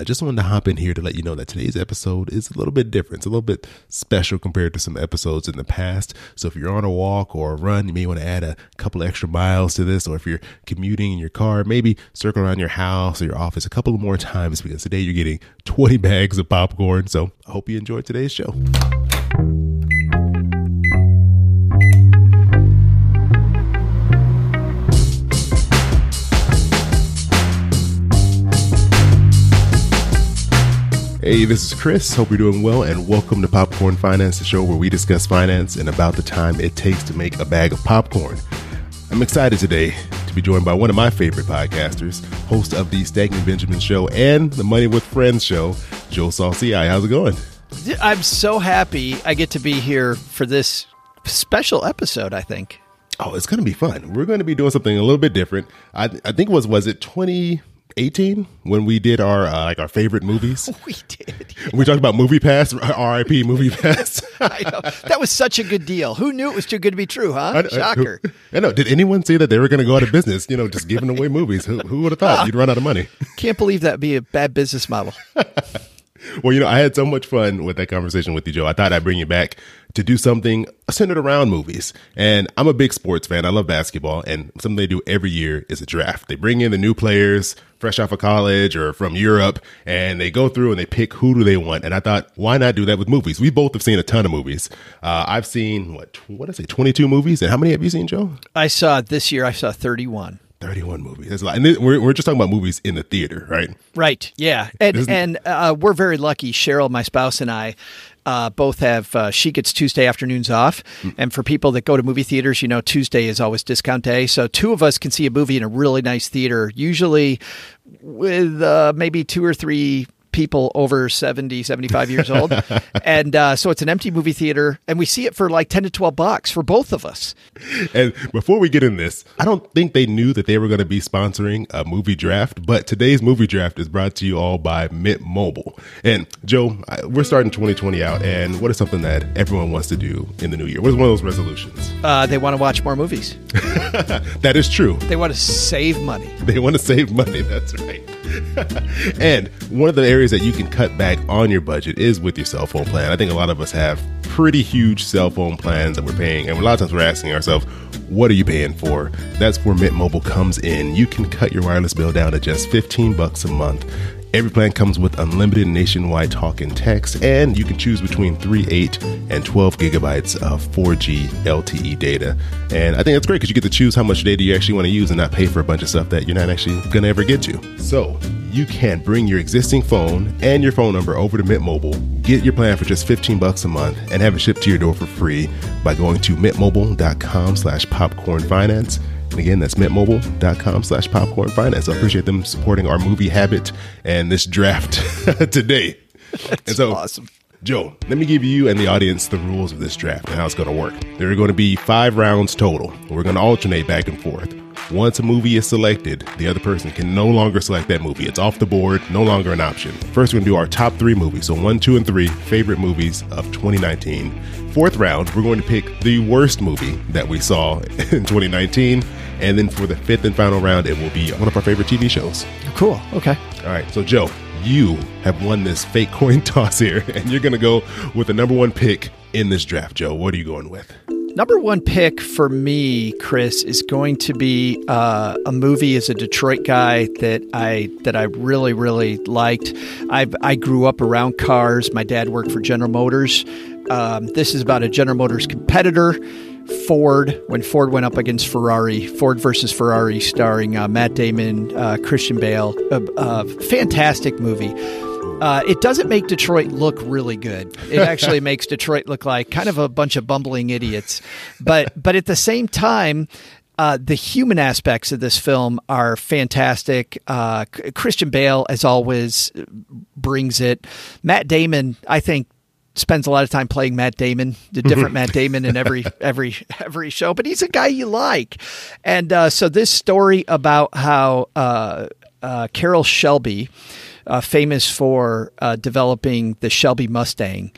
I just wanted to hop in here to let you know that today's episode is a little bit different. It's a little bit special compared to some episodes in the past. So if you're on a walk or a run, you may want to add a couple extra miles to this. Or if you're commuting in your car, maybe circle around your house or your office a couple more times because today you're getting 20 bags of popcorn. So I hope you enjoyed today's show. Hey, this is Chris. Hope you're doing well, and welcome to Popcorn Finance, the show where we discuss finance and about the time it takes to make a bag of popcorn. I'm excited today to be joined by one of my favorite podcasters, host of the Stacking Benjamin Show and the Money with Friends Show, Joe Saul-Sehy. How's it going? I'm so happy I get to be here for this special episode. I think. Oh, it's going to be fun. We're going to be doing something a little bit different. I, I think it was was it 20 18 when we did our uh, like our favorite movies. We did. We talked about Movie Pass, RIP Movie Pass. I know. That was such a good deal. Who knew it was too good to be true, huh? I, Shocker. I, I know. Did anyone say that they were going to go out of business, you know, just giving away movies? Who, who would have thought you'd run out of money? Can't believe that'd be a bad business model. Well, you know, I had so much fun with that conversation with you, Joe. I thought I'd bring you back to do something centered around movies. And I'm a big sports fan. I love basketball. And something they do every year is a draft. They bring in the new players fresh off of college or from Europe and they go through and they pick who do they want. And I thought, why not do that with movies? We both have seen a ton of movies. Uh, I've seen what, what did I say, 22 movies. And how many have you seen, Joe? I saw this year, I saw 31. 31 movies. That's a lot. And we're, we're just talking about movies in the theater, right? Right. Yeah. And, and uh, we're very lucky. Cheryl, my spouse, and I uh, both have, uh, she gets Tuesday afternoons off. Mm. And for people that go to movie theaters, you know, Tuesday is always discount day. So two of us can see a movie in a really nice theater, usually with uh, maybe two or three people over 70, 75 years old. and uh, so it's an empty movie theater, and we see it for like 10 to 12 bucks for both of us. And before we get in this, I don't think they knew that they were going to be sponsoring a movie draft, but today's movie draft is brought to you all by Mint Mobile. And Joe, we're starting 2020 out, and what is something that everyone wants to do in the new year? What is one of those resolutions? Uh, they want to watch more movies. that is true. They want to save money. They want to save money. That's right. and one of the areas that you can cut back on your budget is with your cell phone plan. I think a lot of us have pretty huge cell phone plans that we're paying, and a lot of times we're asking ourselves, what are you paying for? That's where Mint Mobile comes in. You can cut your wireless bill down to just 15 bucks a month. Every plan comes with unlimited nationwide talk and text, and you can choose between 3, 8, and 12 gigabytes of 4G LTE data. And I think that's great because you get to choose how much data you actually want to use and not pay for a bunch of stuff that you're not actually going to ever get to. So you can bring your existing phone and your phone number over to Mint Mobile, get your plan for just 15 bucks a month, and have it shipped to your door for free by going to mintmobile.com slash popcorn finance and again, that's mintmobile.com slash popcorn finance. I appreciate them supporting our movie habit and this draft today. That's and so, awesome. Joe, let me give you and the audience the rules of this draft and how it's going to work. There are going to be five rounds total. We're going to alternate back and forth. Once a movie is selected, the other person can no longer select that movie. It's off the board, no longer an option. First, we're going to do our top three movies. So, one, two, and three favorite movies of 2019. Fourth round, we're going to pick the worst movie that we saw in 2019. And then for the fifth and final round, it will be one of our favorite TV shows. Cool. Okay. All right. So, Joe, you have won this fake coin toss here, and you're going to go with the number one pick in this draft, Joe. What are you going with? Number one pick for me, Chris, is going to be uh, a movie as a Detroit guy that I that I really really liked. I I grew up around cars. My dad worked for General Motors. Um, this is about a General Motors competitor Ford when Ford went up against Ferrari, Ford versus Ferrari, starring uh, Matt Damon, uh, Christian Bale. A, a fantastic movie. Uh, it doesn't make Detroit look really good. It actually makes Detroit look like kind of a bunch of bumbling idiots. But but at the same time, uh, the human aspects of this film are fantastic. Uh, Christian Bale, as always, brings it. Matt Damon, I think, spends a lot of time playing Matt Damon, the different Matt Damon in every every every show, but he's a guy you like. And uh, so this story about how uh, uh, Carroll Shelby, uh, famous for uh, developing the Shelby Mustang.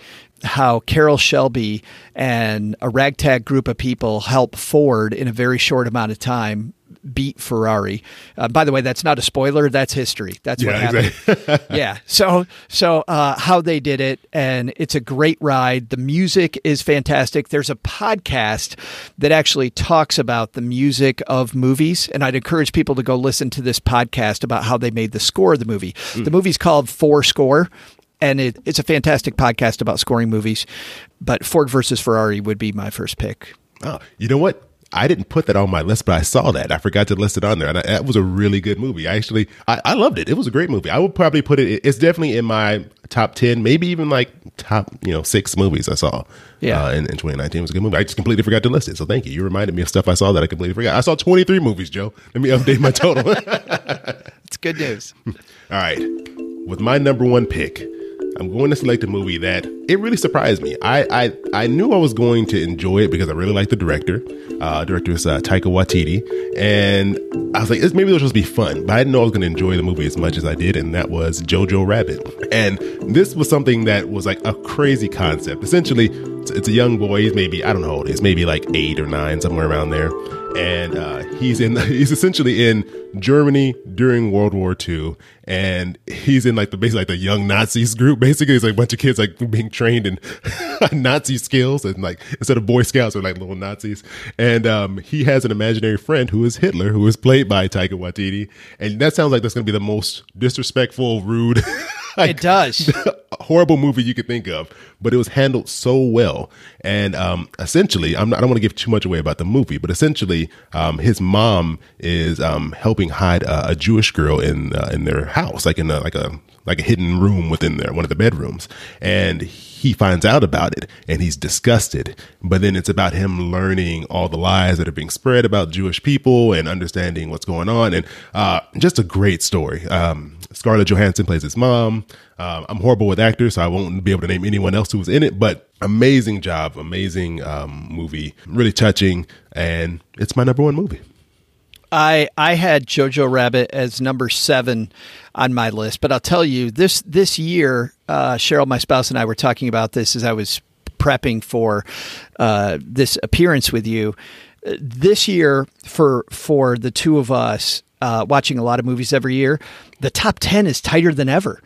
how Carroll Shelby and a ragtag group of people help Ford in a very short amount of time beat Ferrari. Uh, by the way, that's not a spoiler. That's history. That's what Yeah, happened. exactly. yeah. So so uh, how they did it, and it's a great ride. The music is fantastic. There's a podcast that actually talks about the music of movies, and I'd encourage people to go listen to this podcast about how they made the score of the movie. The movie's called Four Score. And it, it's a fantastic podcast about scoring movies, but Ford versus Ferrari would be my first pick. Oh, you know what? I didn't put that on my list, but I saw that. I forgot to list it on there, and I, that was a really good movie. I actually, I, I loved it. It was a great movie. I would probably put it. It's definitely in my top ten, maybe even like top, you know, six movies I saw. Yeah. uh, in, in 2019 it was a good movie. I just completely forgot to list it. So thank you. You reminded me of stuff I saw that I completely forgot. I saw 23 movies, Joe. Let me update my total. It's good news. All right. With my number one pick, I'm going to select a movie that it really surprised me. I I, I knew I was going to enjoy it because I really like the director. Uh, director is uh, Taika Waititi, and I was like, this, maybe will just be fun. But I didn't know I was going to enjoy the movie as much as I did, and that was Jojo Rabbit. And this was something that was like a crazy concept. Essentially, it's, it's a young boy. He's maybe I don't know how old he is, maybe like eight or nine, somewhere around there. And uh, he's in he's essentially in Germany during World War II, and he's in like the basically like the young Nazis group. Basically, it's like a bunch of kids like being trained in Nazi skills, and like instead of Boy Scouts, are like little Nazis. And um, he has an imaginary friend who is Hitler, who is played by Taika Waititi. And that sounds like that's going to be the most disrespectful, rude. It does. Horrible movie you could think of, but it was handled so well. And um, essentially, I'm not, I don't want to give too much away about the movie, but essentially, um, his mom is um, helping hide a, a Jewish girl in uh, in their house, like in a, like a like a hidden room within there, one of the bedrooms, and he finds out about it and he's disgusted. But then it's about him learning all the lies that are being spread about Jewish people and understanding what's going on, and uh, just a great story. Um, Scarlett Johansson plays his mom. Um, I'm horrible with actors, so I won't be able to name anyone else who was in it, but amazing job, amazing um, movie, really touching, and it's my number one movie. I I had Jojo Rabbit as number seven on my list, but I'll tell you this this year, uh, Cheryl, my spouse, and I were talking about this as I was prepping for uh, this appearance with you. This year, for for the two of us, uh, watching a lot of movies every year, the top ten is tighter than ever.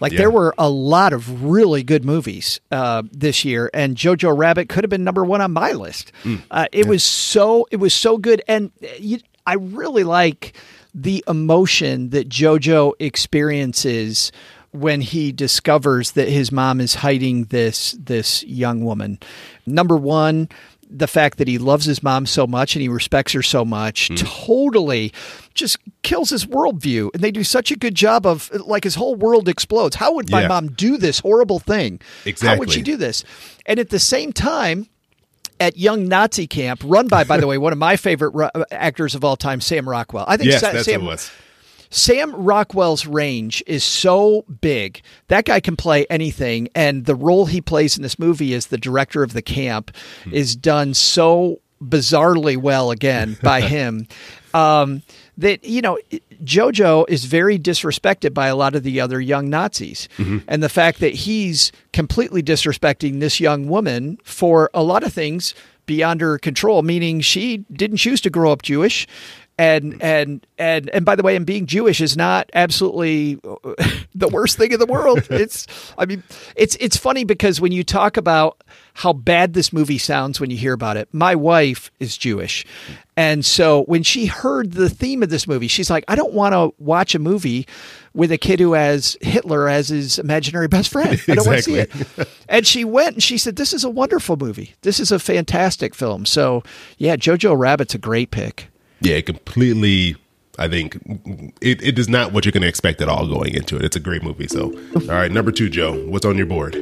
like yeah. there were a lot of really good movies uh, this year, and Jojo Rabbit could have been number one on my list. uh, it was so it was so good, and uh, you, I really like the emotion that Jojo experiences when he discovers that his mom is hiding this this young woman. Number one, the fact that he loves his mom so much and he respects her so much hmm. totally just kills his worldview. And they do such a good job of like his whole world explodes. How would my Yeah. mom do this horrible thing? Exactly. How would she do this? And at the same time, at Young Nazi Camp, run by, by the way, one of my favorite ro- actors of all time, Sam Rockwell. I think Yes, Sa- that's Sam, was. Sam Rockwell's range is so big. That guy can play anything. And the role he plays in this movie as the director of the camp is done so bizarrely well again by him. Um, that you know, JoJo is very disrespected by a lot of the other young Nazis, mm-hmm. and the fact that he's completely disrespecting this young woman for a lot of things beyond her control, meaning she didn't choose to grow up Jewish. And hmm. and and and by the way, and being Jewish is not absolutely the worst thing in the world. It's I mean, it's it's funny because when you talk about how bad this movie sounds when you hear about it, my wife is Jewish, and so when she heard the theme of this movie, she's like, I don't want to watch a movie with a kid who has Hitler as his imaginary best friend. I don't want to see it. And she went and she said, This is a wonderful movie. This is a fantastic film. So, yeah, Jojo Rabbit's a great pick. Yeah, it completely. I think it, it is not what you're going to expect at all going into it. It's a great movie. So, all right, number two, Joe, what's on your board?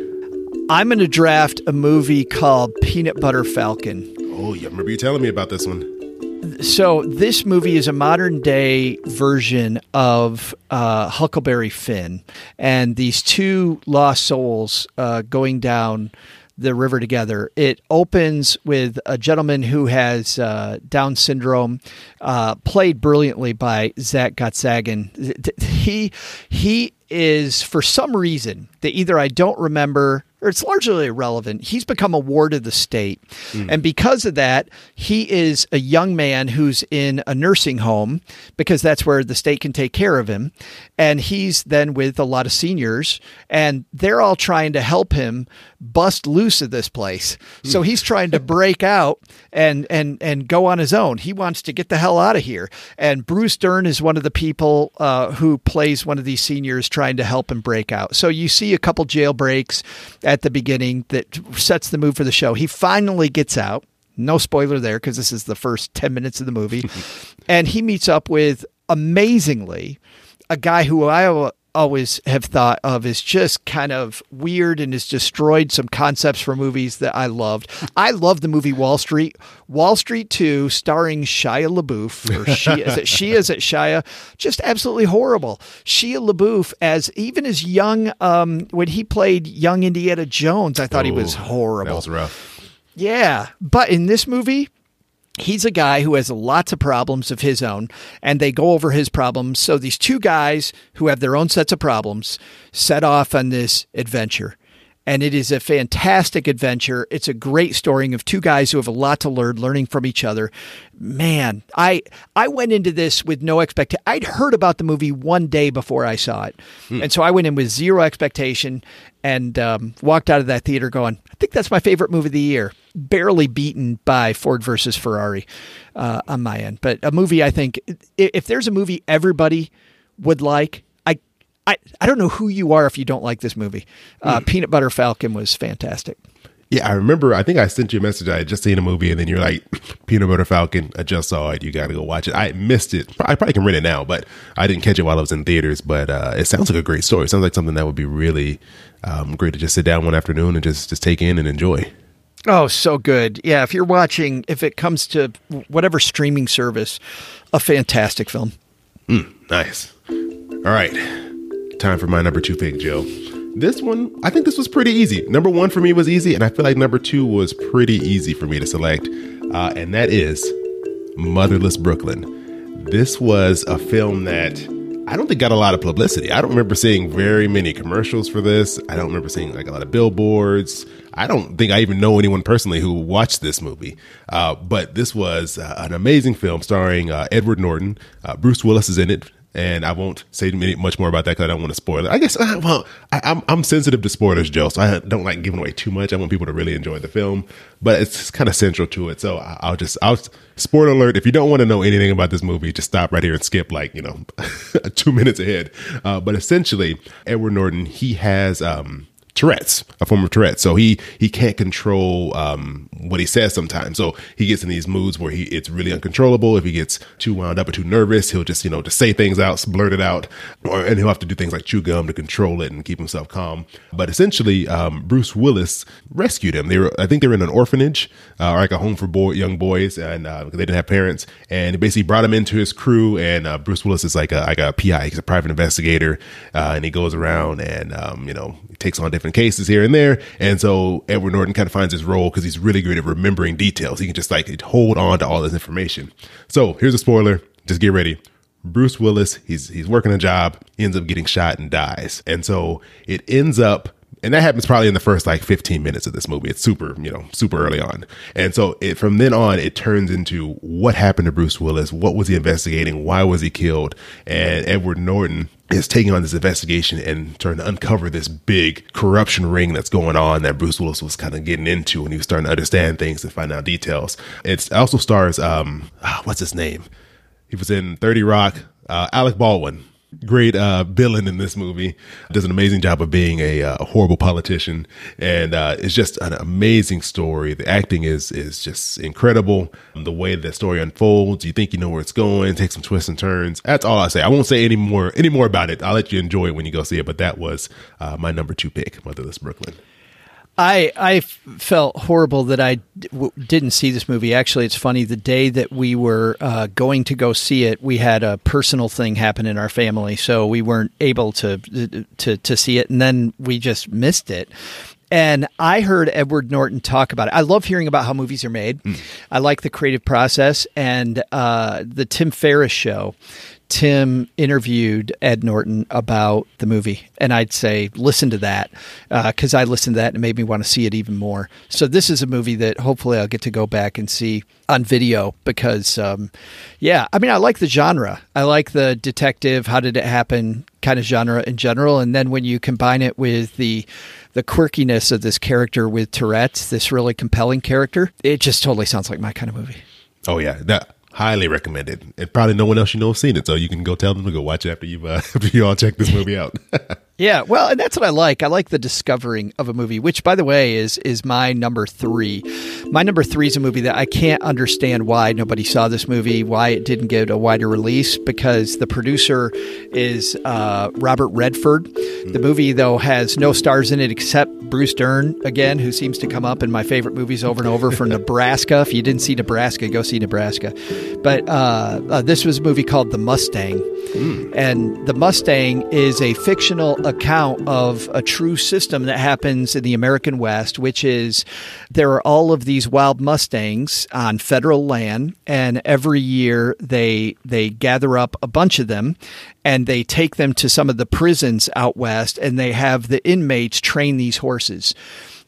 I'm going to draft a movie called Peanut Butter Falcon. Oh, yeah, remember you telling me about this one. So, this movie is a modern day version of uh, Huckleberry Finn and these two lost souls uh, going down the river together. It opens with a gentleman who has uh, Down syndrome, uh, played brilliantly by Zach Gottsagen. He he is for some reason that either I don't remember or it's largely irrelevant. He's become a ward of the state. And because of that, he is a young man who's in a nursing home because that's where the state can take care of him. And he's then with a lot of seniors, and they're all trying to help him bust loose of this place. So he's trying to break out and and and go on his own. He wants to get the hell out of here. And Bruce Dern is one of the people uh, who plays one of these seniors trying to help him break out. So you see a couple jailbreaks at the beginning that sets the mood for the show. He finally gets out. No spoiler there because this is the first 10 minutes of the movie. and he meets up with amazingly a guy who I always have thought of as just kind of weird and has destroyed some concepts for movies that I loved. I love the movie Wall Street. Wall Street 2, starring Shia LaBeouf, or Shia, is it Shia? Is it Shia? Just absolutely horrible. Shia LaBeouf, as even as young, um, when he played young Indiana Jones, I thought he was horrible. That was rough. Yeah, but in this movie, he's a guy who has lots of problems of his own, and they go over his problems. So these two guys who have their own sets of problems set off on this adventure. And it is a fantastic adventure. It's a great story of two guys who have a lot to learn, learning from each other. Man, I I went into this with no expectation. I'd heard about the movie one day before I saw it, and so I went in with zero expectation and um, walked out of that theater going, I think that's my favorite movie of the year. Barely beaten by Ford versus Ferrari uh, on my end, but a movie I think if there's a movie everybody would like, I. I, don't know who you are if you don't like this movie. Uh, Peanut Butter Falcon was fantastic. Yeah, I remember. I think I sent you a message. I had just seen a movie, and then you're like, "Peanut Butter Falcon." I just saw it. You got to go watch it. I missed it. I probably can rent it now, but I didn't catch it while I was in theaters. But uh, it sounds like a great story. It sounds like something that would be really um, great to just sit down one afternoon and just just take in and enjoy. Oh, so good. Yeah, if you're watching, if it comes to whatever streaming service, a fantastic film. Nice. All right. Time for my number two pick, Joe. This one, I think this was pretty easy. Number one for me was easy, and I feel like number two was pretty easy for me to select. Uh, and that is Motherless Brooklyn. This was a film that I don't think got a lot of publicity. I don't remember seeing very many commercials for this. I don't remember seeing like a lot of billboards. I don't think I even know anyone personally who watched this movie. Uh, but this was uh, an amazing film starring uh, Edward Norton. Uh, Bruce Willis is in it. And I won't say much more about that because I don't want to spoil it. I guess, uh, well, I, I'm, I'm sensitive to spoilers, Joe, so I don't like giving away too much. I want people to really enjoy the film, but it's kind of central to it. So I- I'll just, I'll, spoiler alert, if you don't want to know anything about this movie, just stop right here and skip like, you know, two minutes ahead. Uh, but essentially, Edward Norton, he has, um, Tourette's, a form of Tourette's. So he he can't control um, what he says sometimes. So he gets in these moods where he it's really uncontrollable. If he gets too wound up or too nervous, he'll just you know just say things out, blurt it out, or and he'll have to do things like chew gum to control it and keep himself calm. But essentially, um, Bruce Willis rescued him. They were I think they were in an orphanage uh, or like a home for boy young boys, and uh, they didn't have parents. And he basically brought him into his crew. And uh, Bruce Willis is like a like a PI. He's a private investigator, uh, and he goes around and um, you know takes on different cases here and there. And so Edward Norton kind of finds his role because he's really great at remembering details. He can just like hold on to all this information. So here's a spoiler. Just get ready. Bruce Willis, he's he's working a job, ends up getting shot and dies. And so it ends up and that happens probably in the first like 15 minutes of this movie. It's super, you know, super early on. And so it from then on it turns into what happened to Bruce Willis? What was he investigating? Why was he killed? And Edward Norton is taking on this investigation and trying to uncover this big corruption ring that's going on that Bruce Willis was kind of getting into and he was starting to understand things and find out details. It also stars um ah, what's his name? He was in 30 Rock, uh, Alec Baldwin. Great uh, villain in this movie. Does an amazing job of being a, uh, horrible politician, and uh, it's just an amazing story. The acting is is just incredible. The way the story unfolds, you think you know where it's going. Takes some twists and turns. That's all I say. I won't say any more any more about it. I'll let you enjoy it when you go see it. But that was uh, my number two pick, Motherless Brooklyn. I I felt horrible that I d- w- didn't see this movie. Actually, it's funny. The day that we were uh, going to go see it, we had a personal thing happen in our family, so we weren't able to to to see it, and then we just missed it. And I heard Edward Norton talk about it. I love hearing about how movies are made. I like the creative process, and uh, the Tim Ferriss show Tim interviewed Ed Norton about the movie, and I'd say listen to that because uh, I listened to that and it made me want to see it even more. So this is a movie that hopefully I'll get to go back and see on video because, um, yeah, I mean I like the genre. I like the detective. How did it happen? Kind of genre in general, and then when you combine it with the the quirkiness of this character with Tourette's, this really compelling character, it just totally sounds like my kind of movie. Oh yeah, that highly recommended. And probably no one else you know has seen it, so you can go tell them to go watch it after you uh, after you all check this movie out. Yeah, well, and that's what I like. I like the discovering of a movie, which, by the way, is is my number three. My number three is a movie that I can't understand why nobody saw this movie, why it didn't get a wider release, because the producer is uh, Robert Redford. Mm-hmm. The movie, though, has no stars in it except Bruce Dern again, who seems to come up in my favorite movies over and over for Nebraska. If you didn't see Nebraska, go see Nebraska. But uh, uh, this was a movie called The Mustang, mm. and The Mustang is a fictional account of a true system that happens in the American West, which is there are all of these wild mustangs on federal land, and every year they they gather up a bunch of them, and they take them to some of the prisons out west, and they have the inmates train these horses.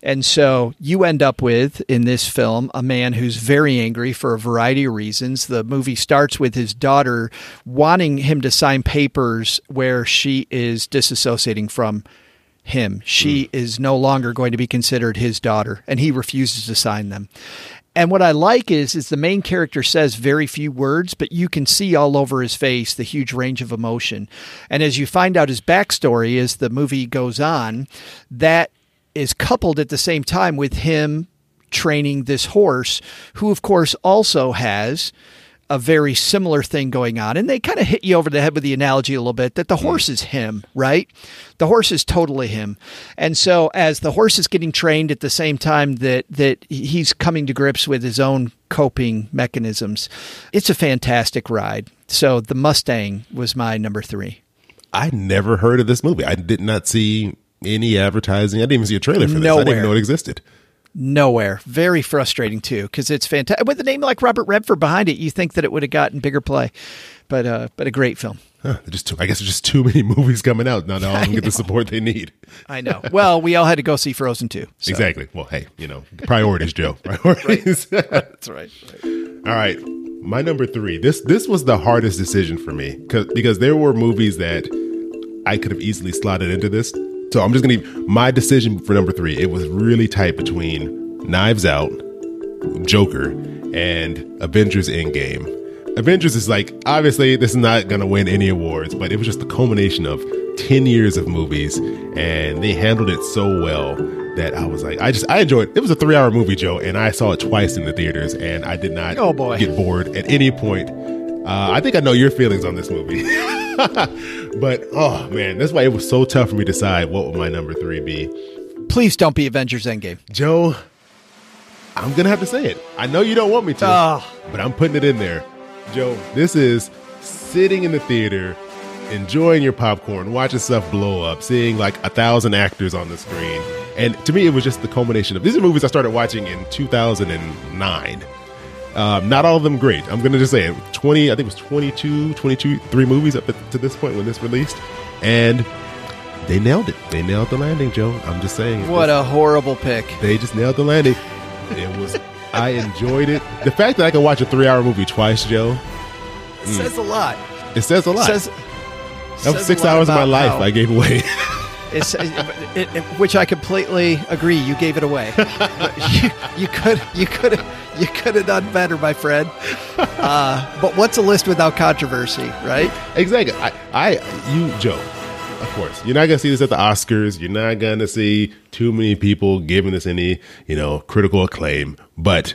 And so you end up with, in this film, a man who's very angry for a variety of reasons. The movie starts with his daughter wanting him to sign papers where she is disassociating from him. She mm. is no longer going to be considered his daughter, and he refuses to sign them. And what I like is is the main character says very few words, but you can see all over his face the huge range of emotion. And as you find out his backstory as the movie goes on, that is coupled at the same time with him training this horse, who, of course, also has a very similar thing going on. And they kind of hit you over the head with the analogy a little bit that the hmm. horse is him, right? The horse is totally him. And so as the horse is getting trained at the same time that that he's coming to grips with his own coping mechanisms, it's a fantastic ride. So the Mustang was my number 3. I never heard of this movie. I did not see any advertising. I didn't even see a trailer for this. Nowhere. I didn't even know it existed. Nowhere. Very frustrating too, because it's fantastic. With a name like Robert Redford behind it, you think that it would have gotten bigger play, but uh, but a great film. Huh, just too, I guess there's just too many movies coming out. Not all of them get the support they need. I know. Well, we all had to go see Frozen too. So. Exactly. Well, hey, you know, priorities, Joe. Priorities. right. That's right. right. All right. My number three. This this was the hardest decision for me because because there were movies that I could have easily slotted into this. So I'm just gonna my decision for number three. It was really tight between Knives Out, Joker, and Avengers Endgame. Avengers is like obviously this is not gonna win any awards, but it was just the culmination of ten years of movies, and they handled it so well that I was like, I just I enjoyed. It. it was a three hour movie, Joe, and I saw it twice in the theaters, and I did not oh boy. get bored at any point. Uh, I think I know your feelings on this movie. but oh man, that's why it was so tough for me to decide what would my number three be. Please don't be Avengers Endgame. Joe, I'm gonna have to say it. I know you don't want me to, oh. but I'm putting it in there. Joe, this is sitting in the theater, enjoying your popcorn, watching stuff blow up, seeing like a thousand actors on the screen. And to me, it was just the culmination of these are movies I started watching in 2009. Um, not all of them great. I'm going to just say it. 20, I think it was 22, 22, three movies up to this point when this released. And they nailed it. They nailed the landing, Joe. I'm just saying. What a horrible pick. They just nailed the landing. It was, I enjoyed it. The fact that I can watch a three hour movie twice, Joe. It mm, says a lot. It says a lot. It says, that was six hours of my life I gave away. It, it, which I completely agree. You gave it away. you, you, could you could you could have done better, my friend. Uh, but what's a list without controversy, right? Exactly. I, I, you, Joe. Of course, you're not gonna see this at the Oscars. You're not gonna see too many people giving this any, you know, critical acclaim. But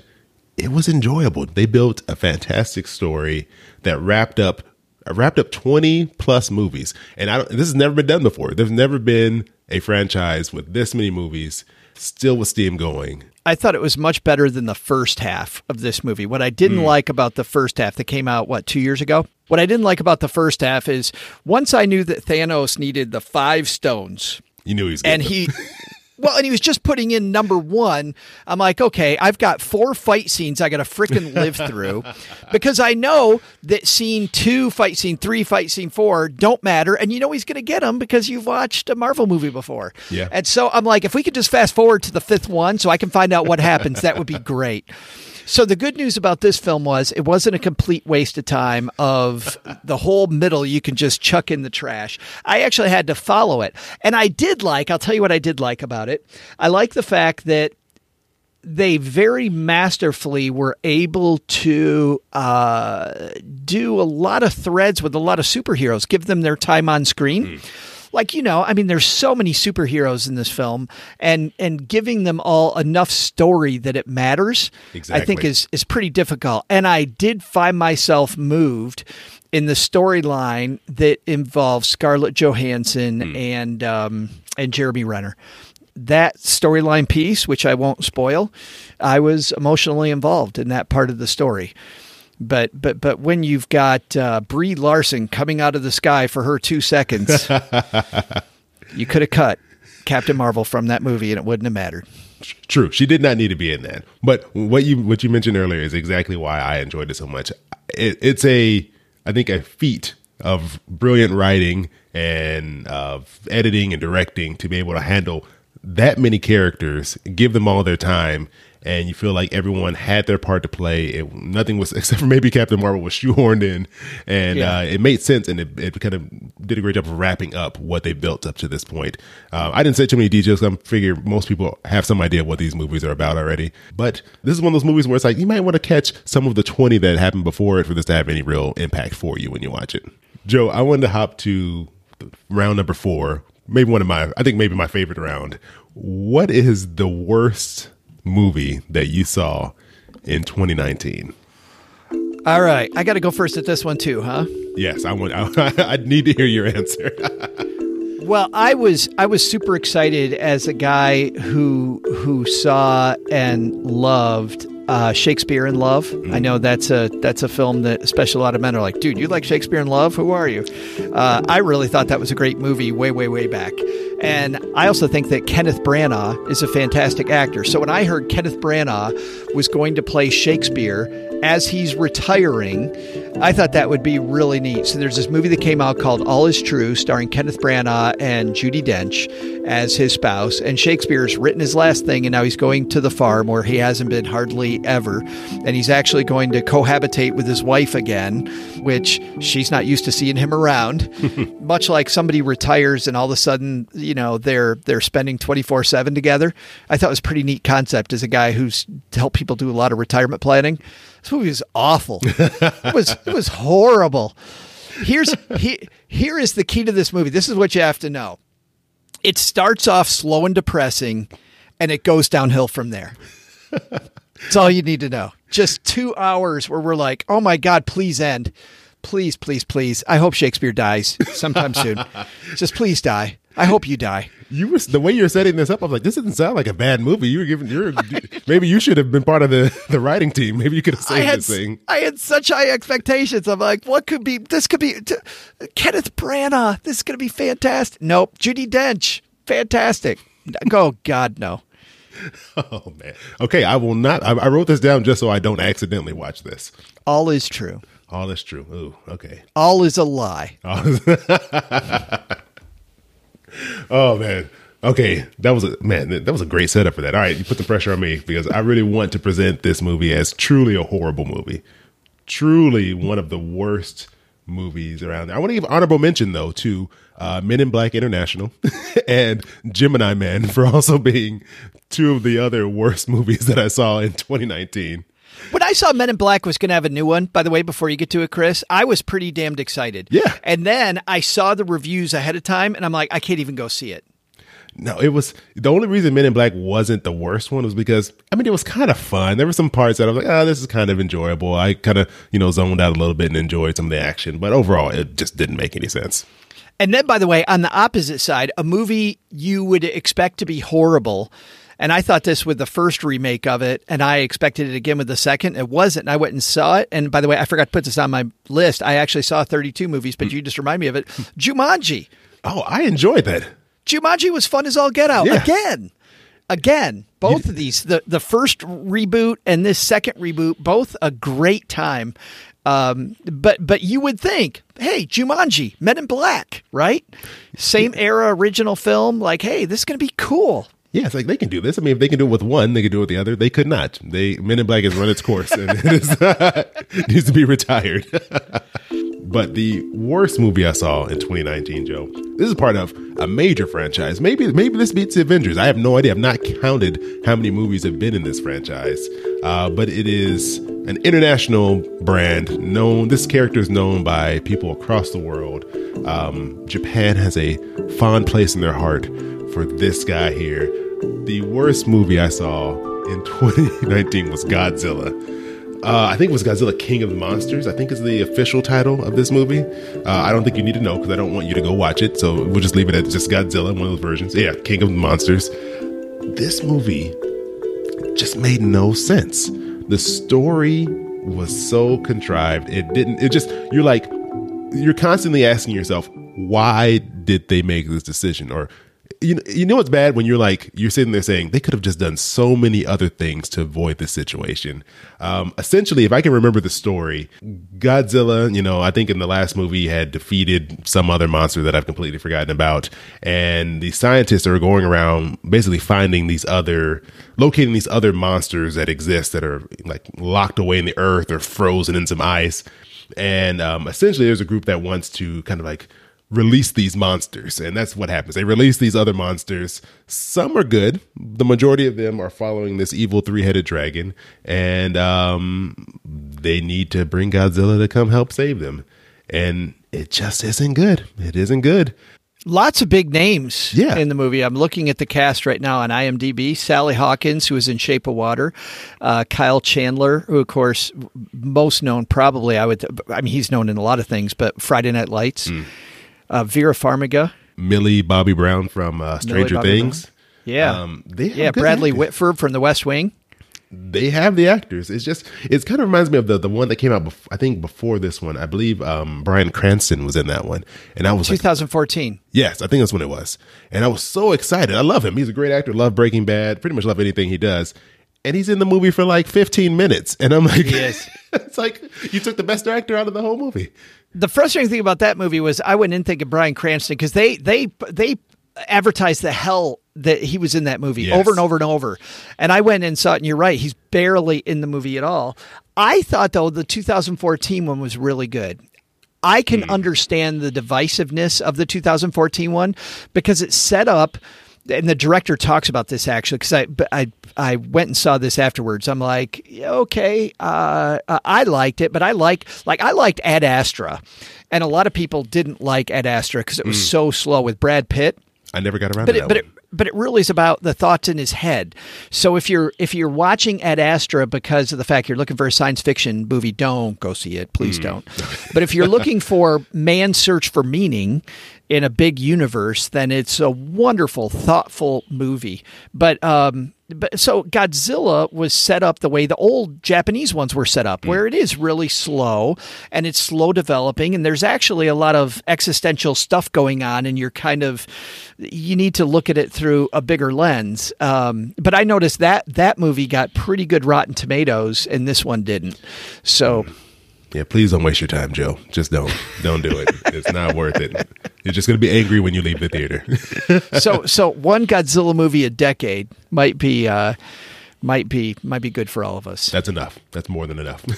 it was enjoyable. They built a fantastic story that wrapped up I wrapped up 20 plus movies. And I don't, this has never been done before. There's never been a franchise with this many movies still with steam going. I thought it was much better than the first half of this movie. What I didn't mm. like about the first half that came out what 2 years ago? What I didn't like about the first half is once I knew that Thanos needed the 5 stones. You knew he was And he Well, and he was just putting in number one. I'm like, okay, I've got four fight scenes I got to freaking live through because I know that scene two, fight scene three, fight scene four don't matter. And you know he's going to get them because you've watched a Marvel movie before. Yeah. And so I'm like, if we could just fast forward to the fifth one so I can find out what happens, that would be great. So the good news about this film was it wasn't a complete waste of time of the whole middle you can just chuck in the trash. I actually had to follow it. And I did like, I'll tell you what I did like about it. I like the fact that they very masterfully were able to uh, do a lot of threads with a lot of superheroes, give them their time on screen. Like you know, I mean, there's so many superheroes in this film, and and giving them all enough story that it matters, exactly. I think is is pretty difficult. And I did find myself moved in the storyline that involves Scarlett Johansson and um, and Jeremy Renner that storyline piece, which I won't spoil, I was emotionally involved in that part of the story. But but but when you've got uh, Brie Larson coming out of the sky for her two seconds, you could have cut Captain Marvel from that movie and it wouldn't have mattered. True, she did not need to be in that. But what you what you mentioned earlier is exactly why I enjoyed it so much. It, it's a, I think, a feat of brilliant writing and of editing and directing to be able to handle that many characters, give them all their time, and you feel like everyone had their part to play. It, nothing was except for maybe Captain Marvel was shoehorned in, and Yeah. uh, it made sense, and it, it kind of did a great job of wrapping up what they built up to this point. Uh, I didn't say too many details. I figure most people have some idea what these movies are about already. But this is one of those movies where it's like you might want to catch some of the twenty that happened before it for this to have any real impact for you when you watch it. Joe, I wanted to hop to round number four. Maybe one of my, I think maybe my favorite round. What is the worst movie that you saw in 2019? All right, I got to go first at this one too, huh? Yes, I want. I, I need to hear your answer. Well, I was I was super excited as a guy who who saw and loved uh, Shakespeare in Love. I know that's a that's a film that especially a lot of men are like, dude, you like Shakespeare in Love? Who are you? Uh, I really thought that was a great movie way way way back. And I also think that Kenneth Branagh is a fantastic actor. So when I heard Kenneth Branagh was going to play Shakespeare as he's retiring, I thought that would be really neat. So there's this movie that came out called All Is True, starring Kenneth Branagh and Judi Dench as his spouse. And Shakespeare's written his last thing, and now he's going to the farm where he hasn't been hardly ever. And he's actually going to cohabitate with his wife again, which she's not used to seeing him around. Much like somebody retires and all of a sudden, you know, they're they're spending 24/7 together. I thought it was a pretty neat concept as a guy who's helped people do a lot of retirement planning. This movie was awful. it was it was horrible. Here's he, here is the key to this movie. This is what you have to know. It starts off slow and depressing, and it goes downhill from there. That's all you need to know. Just two hours where we're like, oh my God, please end. Please, please, please. I hope Shakespeare dies sometime soon. Just please die. I hope you die. You were the way you're setting this up. I was like, this doesn't sound like a bad movie. You were giving. You're maybe you should have been part of the the writing team. Maybe you could have saved had this thing. I had such high expectations. I'm like, what could be? This could be t- Kenneth Branagh. This is going to be fantastic. Nope, Judi Dench, fantastic. Oh God, no. Oh man. Okay, I will not. I, I wrote this down just so I don't accidentally watch this. All is true. All is true. Ooh, okay. All is a lie. Oh man. Okay, that was a man. That was a great setup for that. All right, you put the pressure on me because I really want to present this movie as truly a horrible movie, truly one of the worst movies around. I want to give honorable mention though to uh, Men in Black International and Gemini Man for also being two of the other worst movies that I saw in 2019. When I saw Men in Black was going to have a new one, by the way, before you get to it, Chris, I was pretty damned excited. Yeah. And then I saw the reviews ahead of time, and I'm like, I can't even go see it. No, it was the only reason Men in Black wasn't the worst one was because I mean it was kind of fun. There were some parts that I was like, oh, this is kind of enjoyable. I kind of you know zoned out a little bit and enjoyed some of the action, but overall it just didn't make any sense. And then, by the way, on the opposite side, a movie you would expect to be horrible. And I thought this with the first remake of it, and I expected it again with the second. It wasn't. And I went and saw it. And by the way, I forgot to put this on my list. I actually saw 32 movies, but you just remind me of it. Jumanji. Oh, I enjoyed that. Jumanji was fun as all get out Yeah. again. again, both of these, the the first reboot and this second reboot, both a great time. Um, but but you would think, hey, Jumanji, Men in Black, right? Same era, original film. Like, hey, this is gonna be cool. Yeah, it's like they can do this. I mean, if they can do it with one, they can do it with the other. They could not. They Men in Black has run its course and it is, needs to be retired. but the worst movie I saw in 2019, Joe. This is part of a major franchise. Maybe maybe this beats the Avengers. I have no idea. I've not counted how many movies have been in this franchise. Uh, but it is an international brand known. This character is known by people across the world. Um, Japan has a fond place in their heart for this guy here. The worst movie I saw in 2019 was Godzilla. Uh, I think it was Godzilla King of the Monsters. I think is the official title of this movie. Uh, I don't think you need to know because I don't want you to go watch it. So we'll just leave it at just Godzilla, one of those versions. Yeah, King of the Monsters. This movie just made no sense. The story was so contrived. It didn't, it just, you're like, you're constantly asking yourself, why did they make this decision? Or you you know what's bad? When you're like you're sitting there saying they could have just done so many other things to avoid this situation. Um, essentially, if I can remember the story, Godzilla, you know, I think in the last movie had defeated some other monster that I've completely forgotten about, and the scientists are going around basically finding these other, locating these other monsters that exist that are like locked away in the earth or frozen in some ice, and um, essentially there's a group that wants to kind of like release these monsters. And that's what happens. They release these other monsters. Some are good. The majority of them are following this evil three headed dragon. And um, they need to bring Godzilla to come help save them. And it just isn't good. It isn't good. Lots of big names Yeah. in the movie. I'm looking at the cast right now on IMDb. Sally Hawkins, who was in Shape of Water, uh, Kyle Chandler, who of course most known probably I would. I mean, he's known in a lot of things, but Friday Night Lights. Hmm. Uh, Vera Farmiga, Millie Bobby Brown from uh, Stranger Things. yeah, Um, they have yeah. Bradley actors. Whitford from The West Wing. they have the actors. It's just it's kind of reminds me of the the one that came out. Bef- I think before this one, I believe um, Bryan Cranston was in that one, and I was like, 2014. yes, I think that's when it was, and I was so excited. I love him. He's a great actor. Love Breaking Bad. Pretty much love anything he does. And he's in the movie for like 15 minutes, and I'm like, He is. it's like you took the best actor out of the whole movie. The frustrating thing about that movie was I went in thinking Bryan Cranston because they they they advertised the hell that he was in that movie Yes. over and over and over, and I went and saw it. And you're right, he's barely in the movie at all. I thought though the 2014 one was really good. I can mm. understand the divisiveness of the 2014 one because it's set up, and the director talks about this actually. Because I, I, I went and saw this afterwards. I'm like, okay, uh, I liked it, but I like, like, I liked Ad Astra, and a lot of people didn't like Ad Astra because it was so slow with Brad Pitt I never got around but to it, but one. it, but it really is about the thoughts in his head. So if you're if you're watching Ad Astra because of the fact you're looking for a science fiction movie, don't go see it. Please don't. but if you're looking for man's search for meaning in a big universe, then it's a wonderful, thoughtful movie. But um, but so Godzilla was set up the way the old Japanese ones were set up, where it is really slow and it's slow developing, and there's actually a lot of existential stuff going on, and you're kind of you need to look at it through a bigger lens. Um, but I noticed that that movie got pretty good Rotten Tomatoes, and this one didn't. So. Yeah, please don't waste your time, Joe. Just don't. Don't do it. it's not worth it. You're just going to be angry when you leave the theater. so so one Godzilla movie a decade might be uh, might be might be good for all of us. That's enough. That's more than enough.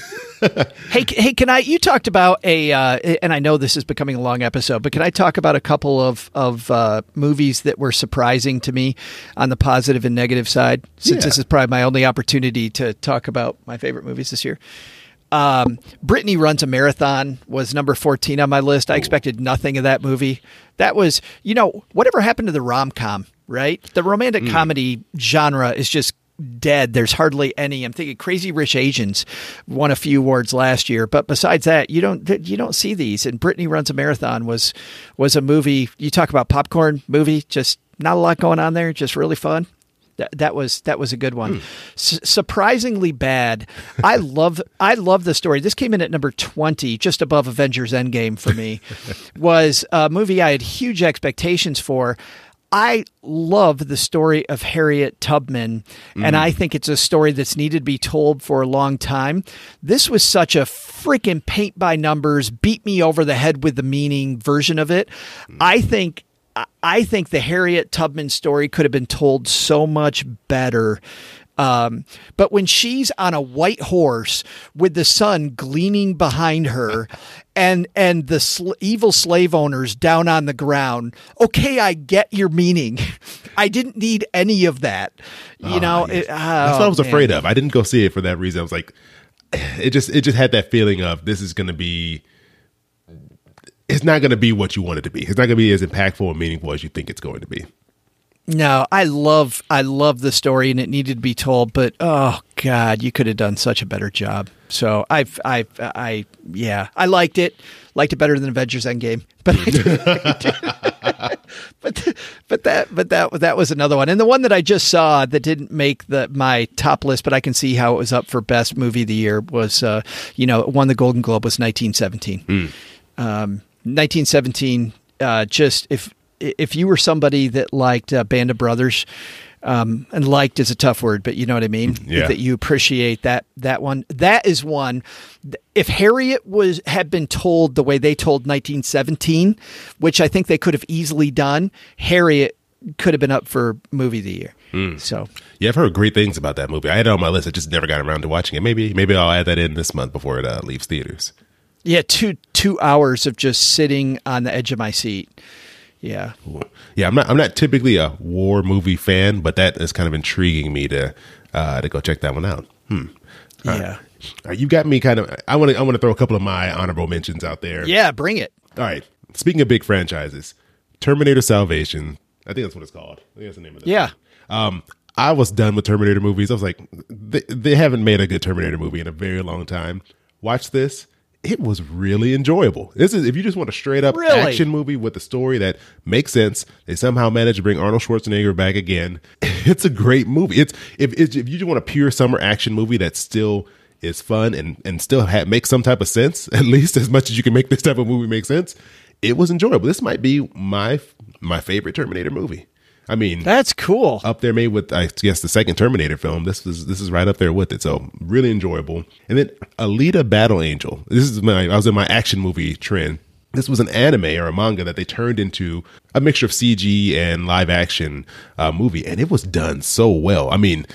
Hey, hey, can I? You talked about a, uh, and I know this is becoming a long episode, but can I talk about a couple of of uh, movies that were surprising to me on the positive and negative side? Since Yeah. this is probably my only opportunity to talk about my favorite movies this year. Um, Brittany runs a marathon was number fourteen on my list. I expected nothing of that movie. That was, you know, whatever happened to the rom com, right? The romantic comedy genre is just dead. There's hardly any. I'm thinking Crazy Rich Asians won a few awards last year, but besides that, you don't you don't see these. And Brittany runs a marathon was was a movie. You talk about popcorn movie, just not a lot going on there, just really fun. That, that was that was a good one. Hmm. S- surprisingly bad. I love I love the story. This came in at number twenty, just above Avengers Endgame for me. was a movie I had huge expectations for. I love the story of Harriet Tubman, and I hmm. think it's a story that's needed to be told for a long time. This was such a freaking paint by numbers, beat me over the head with the meaning version of it. Hmm. I think. I think the Harriet Tubman story could have been told so much better. Um, but when she's on a white horse with the sun gleaming behind her, and and the sl- evil slave owners down on the ground, okay, I get your meaning. I didn't need any of that. You know, yes. it- That's what oh, I was man. afraid of. I didn't go see it for that reason. I was like, it just it just had that feeling of this is going to be. It's not going to be what you want it to be. It's not going to be as impactful and meaningful as you think it's going to be. No, I love I love the story and it needed to be told, but oh god, you could have done such a better job. So I've I I yeah, I liked it. Liked it better than Avengers Endgame. But I but but that but that that was another one. And the one that I just saw that didn't make the my top list, but I can see how it was up for best movie of the year was uh, you know, it won the Golden Globe was 1917. Um 1917 uh, just if if you were somebody that liked uh, Band of Brothers, um, and liked is a tough word, but you know what I mean. Yeah. That you appreciate that that one. That is one. If Harriet was had been told the way they told 1917, which I think they could have easily done, Harriet could have been up for movie of the year. So Yeah, I've heard great things about that movie. I had it on my list. I just never got around to watching it. Maybe maybe I'll add that in this month before it uh, leaves theaters. Yeah, two two hours of just sitting on the edge of my seat. Yeah. Yeah, I'm not I'm not typically a war movie fan, but that is kind of intriguing me to uh, to go check that one out. Hmm. All right. Yeah. All right, you got me kind of. I want to. I want to throw a couple of my honorable mentions out there. Yeah, bring it. All right. Speaking of big franchises, Terminator Salvation. I think that's what it's called. I think that's the name of it. Yeah. Um, I was done with Terminator movies. I was like, they, they haven't made a good Terminator movie in a very long time. Watch this. It was really enjoyable. This is if you just want a straight up Really? action movie with a story that makes sense. They somehow managed to bring Arnold Schwarzenegger back again. It's a great movie. It's if it's, if you just want a pure summer action movie that still is fun and and still ha- make some type of sense, at least as much as you can make this type of movie make sense. It was enjoyable. This might be my my favorite Terminator movie. I mean, That's cool. up there maybe with I guess the second Terminator film. This is this is right up there with it. So really enjoyable. And then Alita Battle Angel. This is my I was in my action movie trend. This was an anime or a manga that they turned into a mixture of CG and live action uh, movie, and it was done so well. I mean,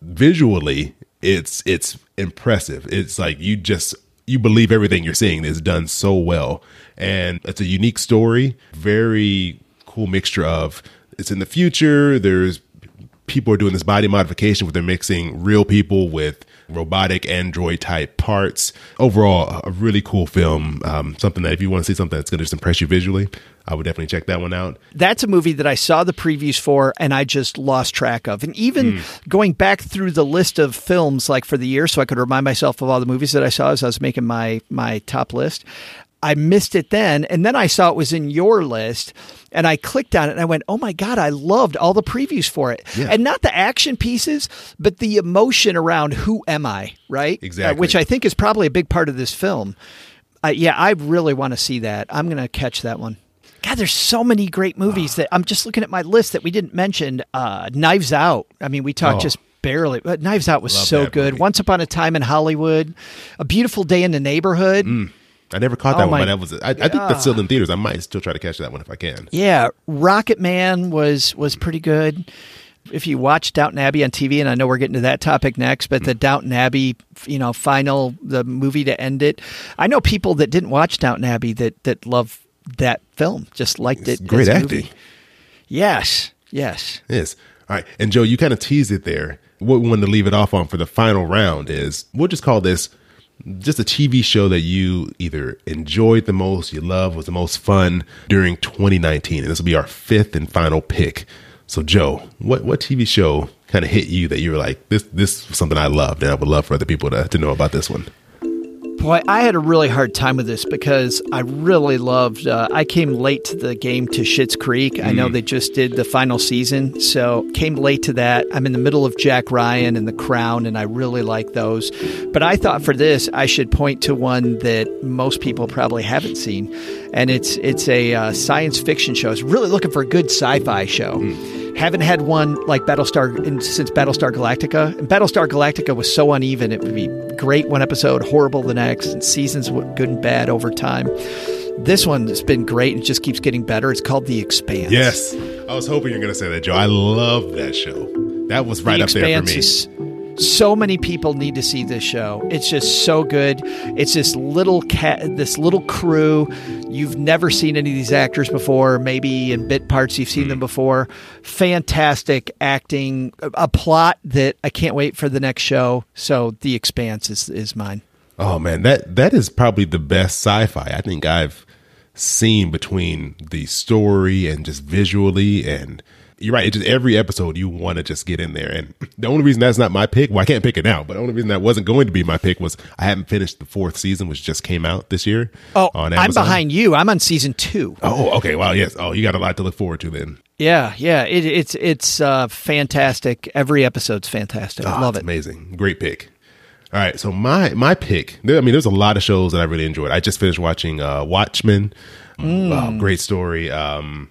visually, it's it's impressive. It's like you just you believe everything you're seeing is done so well, and it's a unique story. Very cool mixture of it's in the future. There's people are doing this body modification where they're mixing real people with robotic android type parts. Overall, a really cool film. Um, something that if you want to see something that's going to just impress you visually, I would definitely check that one out. that's a movie that I saw the previews for and I just lost track of. And even going back through the list of films like for the year so I could remind myself of all the movies that I saw as I was making my my top list, I missed it then and then I saw it was in your list and I clicked on it and I went, "Oh my god, I loved all the previews for it." Yeah. And not the action pieces, but the emotion around who am I, right? Uh, Exactly. which I think is probably a big part of this film. Uh, yeah, I really want to see that. I'm going to catch that one. God, there's so many great movies that I'm just looking at my list that we didn't mention. Uh, Knives Out. I mean, we talked Oh. just barely, but Knives Out was Love so good. movie. Once Upon a Time in Hollywood, A Beautiful Day in the Neighborhood. I never caught Oh that one, my but that was I, I think that's still in theaters. I might still try to catch that one if I can. Yeah, Rocketman was was pretty good. If you watch Downton Abbey on TV, and I know we're getting to that topic next, but the mm. Downton Abbey, you know, final the movie to end it. I know people that didn't watch Downton Abbey that that love that film, just liked It's it. great as acting. movie. Yes, yes. Yes. All right. And Joe, you kind of teased it there. What we wanted to leave it off on for the final round is we'll just call this just a TV show that you either enjoyed the most, you love, was the most fun during 2019. And this will be our fifth and final pick. So, Joe, what, what TV show kind of hit you that you were like, this this was something I loved and I would love for other people to, to know about this one? Boy, I had a really hard time with this because I really loved. Uh, I came late to the game to Schitt's Creek. I know they just did the final season, so came late to that. I'm in the middle of Jack Ryan and The Crown, and I really like those. But I thought for this, I should point to one that most people probably haven't seen, and it's it's a uh, science fiction show. I was really looking for a good sci-fi show. Haven't had one like Battlestar in, since Battlestar Galactica. And Battlestar Galactica was so uneven; it would be great one episode, horrible the next, and seasons were good and bad over time. This one has been great and just keeps getting better. It's called The Expanse. Yes, I was hoping you're going to say that, Joe. I love that show. That was right the up there for me. is so many people need to see this show. It's just so good. It's this little cat, this little crew. You've never seen any of these actors before. Maybe in bit parts you've seen them mm-hmm. before. Fantastic acting, a- a plot that I can't wait for the next show. So The Expanse is is mine. Oh man, that that is probably the best sci-fi I think I've seen between the story and just visually and you're right. It's just every episode you want to just get in there, and the only reason that's not my pick, well, I can't pick it now, but the only reason that wasn't going to be my pick was I haven't finished the fourth season, which just came out this year. Oh, on I'm behind you. I'm on season two. Oh, okay. Well, yes. Oh, you got a lot to look forward to then. Yeah, yeah. It, it's it's uh, fantastic. Every episode's fantastic. Ah, Love it. Amazing. Great pick. All right. So my my pick. There, I mean, there's a lot of shows that I really enjoyed. I just finished watching uh, Watchmen. Oh, great story. Um,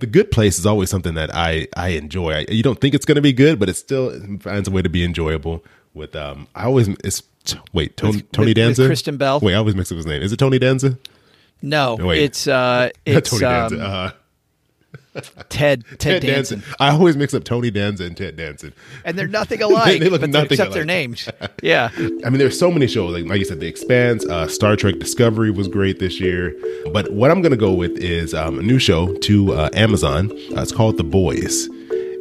the Good Place is always something that I I enjoy. I, you don't think it's going to be good, but it still finds a way to be enjoyable. With um, I always it's wait Tony With- Tony Danza, Kristen Bell? Wait, I always mix up his name. Is it Tony Danza? No, wait. it's uh, it's Tony um, Danza. Uh, Ted Ted, Ted Danson. Danson. I always mix up Tony Danza and Ted Danson. and they're nothing alike. They look nothing except their names. Yeah, I mean, there's so many shows. Like, like you said, The Expanse, uh, Star Trek Discovery was great this year. But what I'm going to go with is um, a new show to uh, Amazon. Uh, it's called The Boys.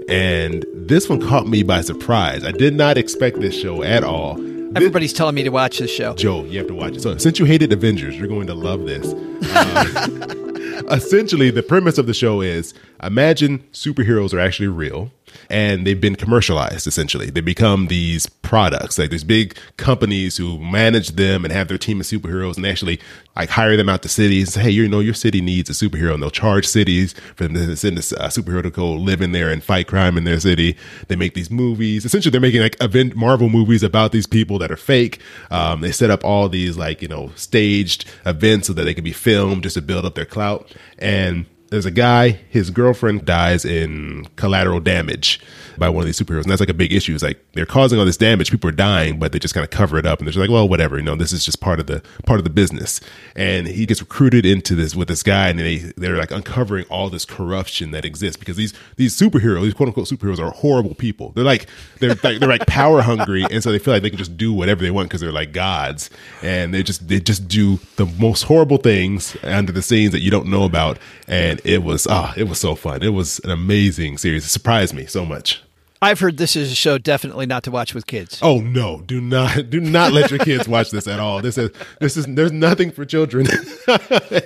And this one caught me by surprise. I did not expect this show at all. This- everybody's telling me to watch this show. Joe, you have to watch it. So, since you hated Avengers, you're going to love this. Uh, essentially, the premise of the show is imagine superheroes are actually real and they've been commercialized, essentially. They become these products, like these big companies who manage them and have their team of superheroes and actually like hire them out to cities say, hey, you know, your city needs a superhero. And they'll charge cities for them to send a uh, superhero to go live in there and fight crime in their city. They make these movies. Essentially, they're making like event Marvel movies about these people that are fake. Um, they set up all these like, you know, staged events so that they can be filmed just to build up their clout. And there's a guy, his girlfriend dies in collateral damage by one of these superheroes. And that's like a big issue. It's like they're causing all this damage. People are dying, but they just kind of cover it up. And they're just like, well, whatever, you know, this is just part of the, part of the business. And he gets recruited into this with this guy and they, they're like uncovering all this corruption that exists because these, these superheroes, these quote unquote superheroes are horrible people. They're like, they're like, they're like power hungry. And so they feel like they can just do whatever they want because they're like gods. And they just, they just do the most horrible things under the scenes that you don't know about. And it was, ah, it was so fun. It was an amazing series. It surprised me so much. I've heard this is a show definitely not to watch with kids. Oh no! Do not do not let your kids watch this at all. This is this is there's nothing for children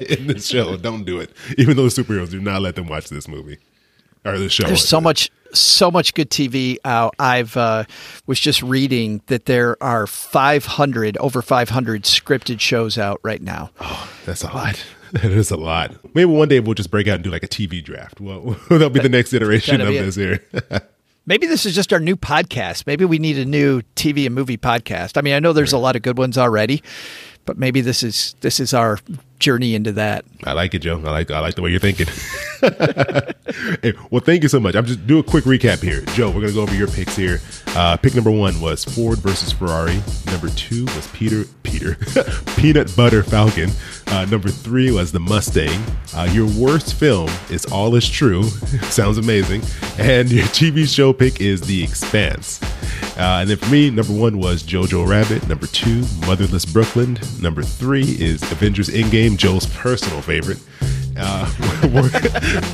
in this show. Don't do it. Even though the superheroes, do not let them watch this movie or this show. There's so much, so much good TV out. I've uh, was just reading that there are 500, over 500 scripted shows out right now. Oh, that's a lot. That is a lot. Maybe one day we'll just break out and do like a TV draft. Well, that'll be the next iteration of this here. Maybe this is just our new podcast. Maybe we need a new TV and movie podcast. I mean, I know there's a lot of good ones already, but maybe this is this is our journey into that. I like it, Joe. I like I like the way you're thinking. Hey, well, thank you so much. I'm just do a quick recap here, Joe. We're gonna go over your picks here. Uh, pick number one was Ford versus Ferrari. Number two was Peter Peter Peanut Butter Falcon. Uh, number three was the Mustang. Uh, your worst film is All Is True. Sounds amazing. And your TV show pick is The Expanse. Uh, and then for me, number one was Jojo Rabbit. Number two, Motherless Brooklyn. Number three is Avengers Endgame, Joe's personal favorite. Uh,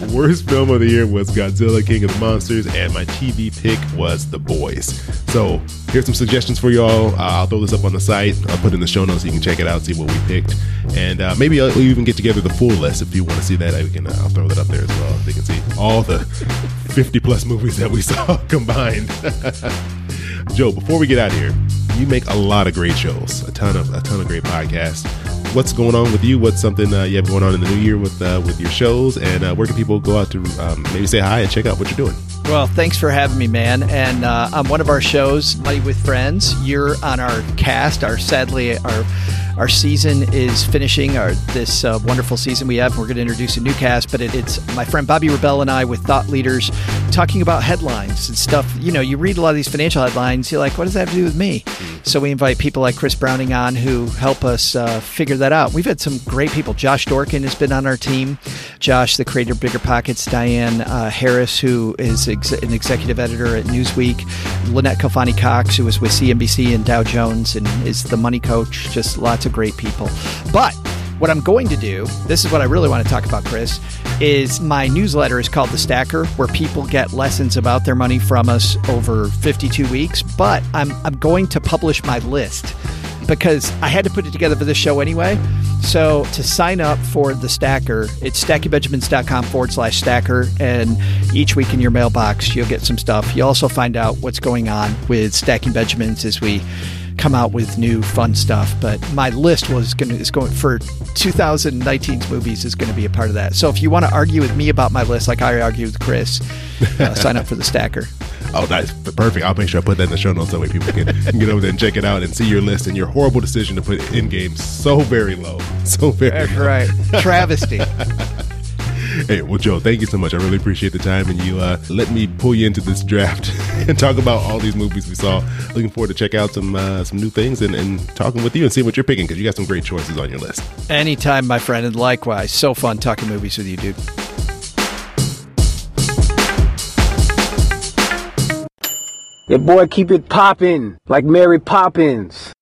worst film of the year was Godzilla King of the Monsters, and my TV pick was The Boys. So here's some suggestions for y'all. Uh, I'll throw this up on the site. I'll put it in the show notes so you can check it out, see what we picked, and uh, maybe I'll, we'll even get together the full list if you want to see that. I can uh, I'll throw that up there as well. You can see all the 50 plus movies that we saw combined. Joe, before we get out here, you make a lot of great shows, a ton of a ton of great podcasts. What's going on with you? What's something uh, you have going on in the new year with uh, with your shows? And uh, where can people go out to um, maybe say hi and check out what you're doing? Well, thanks for having me, man. And uh, on one of our shows, Money with Friends, you're on our cast. Our sadly our our season is finishing. Our this uh, wonderful season we have. We're going to introduce a new cast, but it, it's my friend Bobby Rebell and I with thought leaders talking about headlines and stuff. You know, you read a lot of these financial headlines. You're like, what does that have to do with me? So we invite people like Chris Browning on who help us uh, figure that out. We've had some great people. Josh Dorkin has been on our team. Josh, the creator of BiggerPockets. Diane uh, Harris, who is ex- an executive editor at Newsweek. Lynnette Khalfani-Cox, who was with CNBC and Dow Jones and is the money coach. Just lots of great people. But what I'm going to do, this is what I really want to talk about, Chris, is my newsletter is called The Stacker, where people get lessons about their money from us over 52 weeks. But I'm, I'm going to publish my list because I had to put it together for this show anyway. So to sign up for the stacker, it's stackingbenjamins.com forward slash stacker. And each week in your mailbox, you'll get some stuff. You'll also find out what's going on with Stacking Benjamins as we come out with new fun stuff. But my list was going is going for 2019's movies is going to be a part of that. So if you want to argue with me about my list, like I argue with Chris, uh, sign up for the stacker. Oh, that's perfect. I'll make sure I put that in the show notes that way people can get over there and check it out and see your list and your horrible decision to put Endgame so very low. So very That's low. right. Travesty. Hey, well, Joe, thank you so much. I really appreciate the time and you uh, let me pull you into this draft and talk about all these movies we saw. Looking forward to check out some uh, some new things and, and talking with you and seeing what you're picking because you got some great choices on your list. Anytime, my friend, and likewise. So fun talking movies with you, dude. Your boy keep it poppin' like Mary Poppins.